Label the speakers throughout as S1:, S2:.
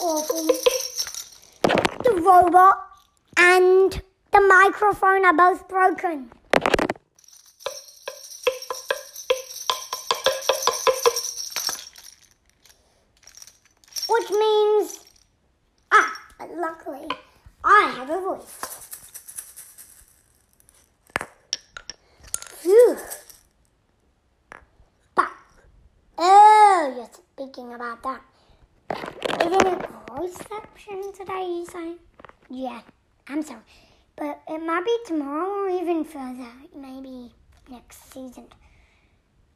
S1: awful. The robot and the microphone are both broken. Which means, ah, but luckily I have a voice. Phew. But, oh, you're speaking about that. It reception today, say? Yeah, I'm sorry. But it might be tomorrow or even further, maybe next season.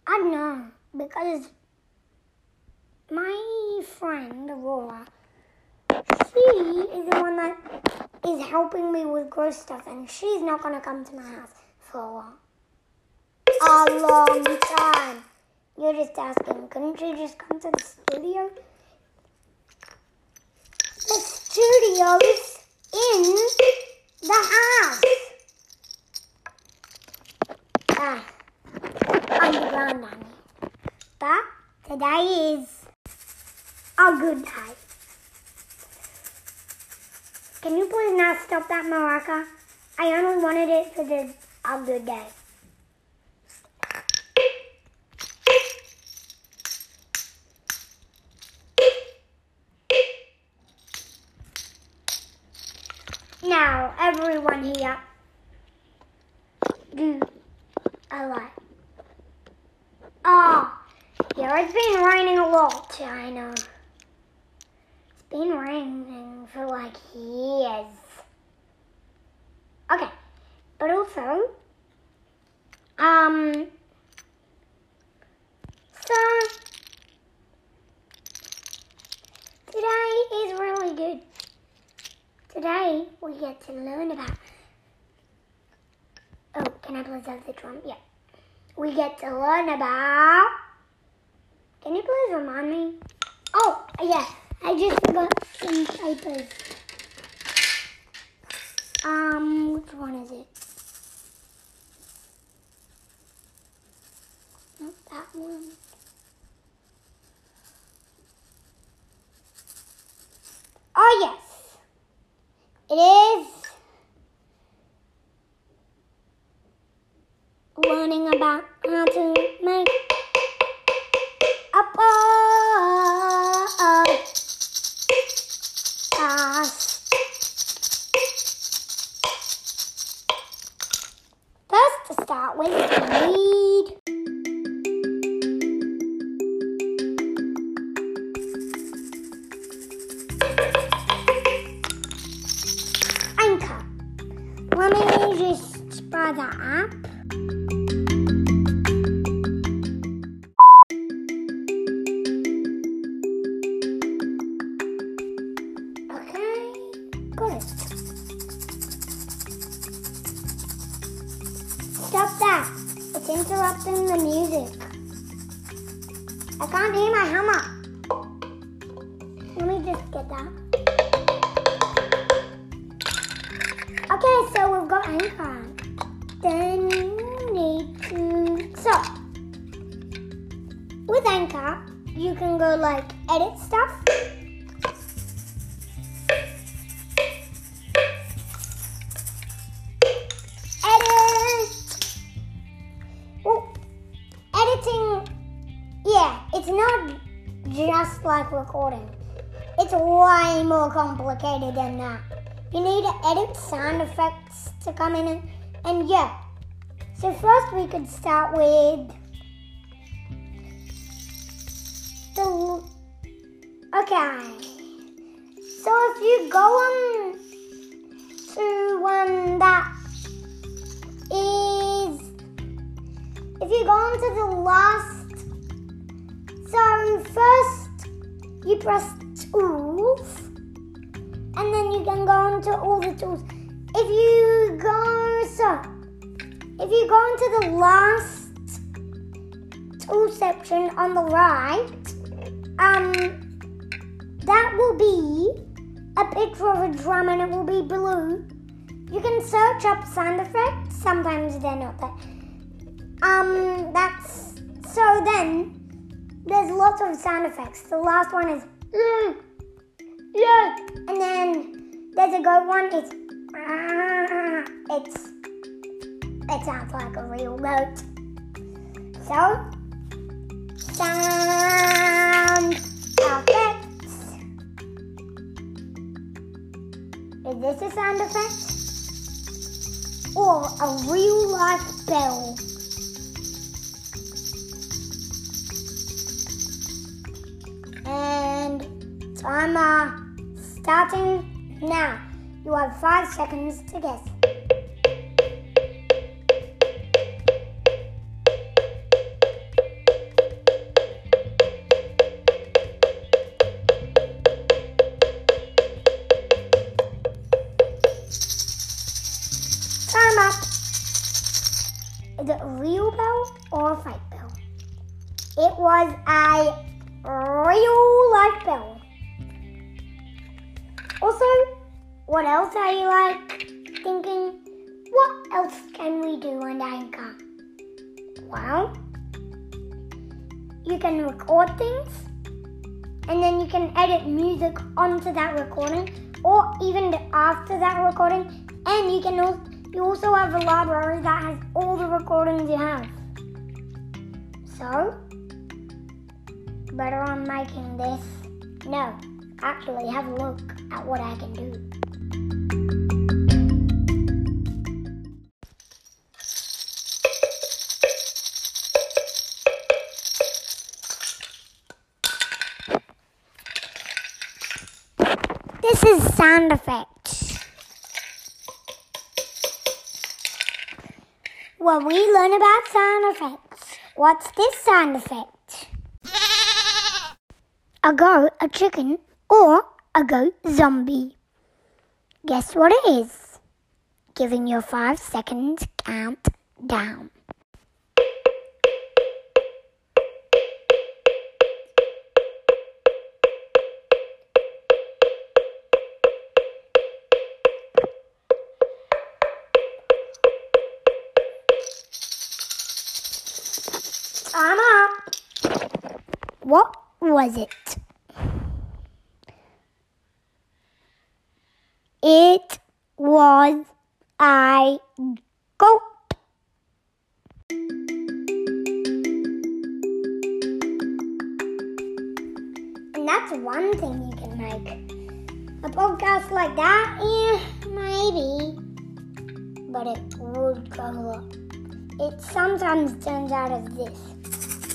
S1: I don't know, because my friend Aurora, she is the one that is helping me with gross stuff, and she's not gonna come to my house for a. Long time. You're just asking, couldn't you just come to the studio? The studio's in the house. Ah, underground, honey. But today is a good day. Can you please not stop that maraca? I only wanted it for the a good day. Now, everyone here, do a like. Oh, ah, yeah, it's been raining a lot, I know. It's been raining for like years. Okay, but also, um, so today is really good. Today we get to learn about. Oh, can I please have the drum? Yeah. We get to learn about. Can you please remind me? Oh, yeah. I just forgot some papers. Um, which one is it? Not that one. Stop that. It's interrupting the music. I can't hear my hammer. Let me just get that. Okay, so we've got anchor. Then you need to so with anchor you can go like edit stuff. Yeah, it's not just like recording. It's way more complicated than that. You need to edit sound effects to come in and, and yeah. So first we could start with the okay. So if you go on to one that is if you go on to the last so first you press tools and then you can go into all the tools. If you go so, if you go into the last tool section on the right, um, that will be a picture of a drum and it will be blue. You can search up sound effects. Sometimes they're not there. Um, that's so then there's lots of sound effects. The last one is. Mm, Yeah. And then there's a goat one. It's it's it sounds like a real goat. So sound effects. Is this a sound effect? Or a real life bell? And timer uh, starting now. You have five seconds to guess. Is it real bell or fake bell? It was a Also, what else are you like thinking? What else can we do on Anchor? Well, you can record things and then you can edit music onto that recording or even after that recording and you can also you also have a library that has all the recordings you have. So, better on making this. No, actually have a look at what I can do. This is sound effects. Well, we learn about sound effects. What's this sound effect? A goat, a chicken, or a goat zombie. Guess what it is? Giving your five seconds countdown. Time up. What was it? It was a goat. And that's one thing you can make. A podcast like that, yeah, maybe. But it would go up. It sometimes turns out as this.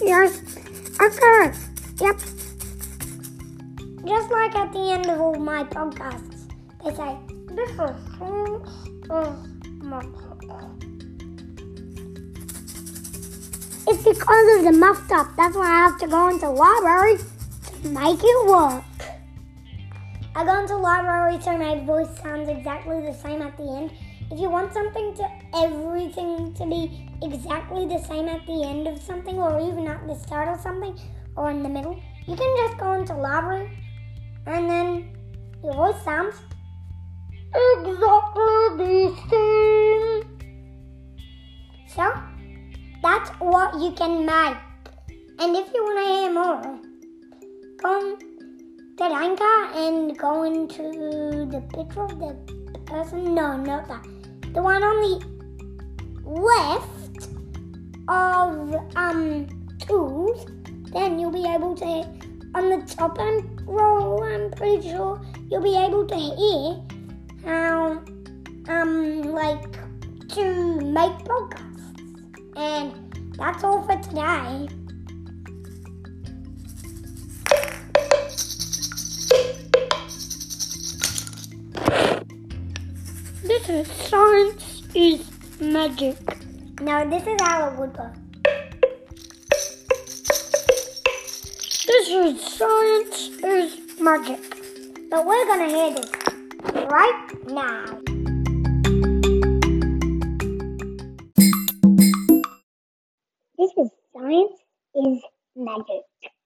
S1: Yes, okay, yep. Just like at the end of all my podcasts, they say, It's because of the muffed up. That's why I have to go into library to make it work. I go into library so my voice sounds exactly the same at the end. If you want something to everything to be exactly the same at the end of something or even at the start of something or in the middle, you can just go into library and then your voice sounds exactly the same. So that's what you can make. And if you want to hear more, go get Anchor and go into the picture of the person. No, not that. The one on the left of um tools. Then you'll be able to on the top and row. I'm pretty sure you'll be able to hear how um like to make podcasts. And that's all for today. This is science is magic. No, this is our woodpecker. This is science is magic. But we're gonna hear this right now.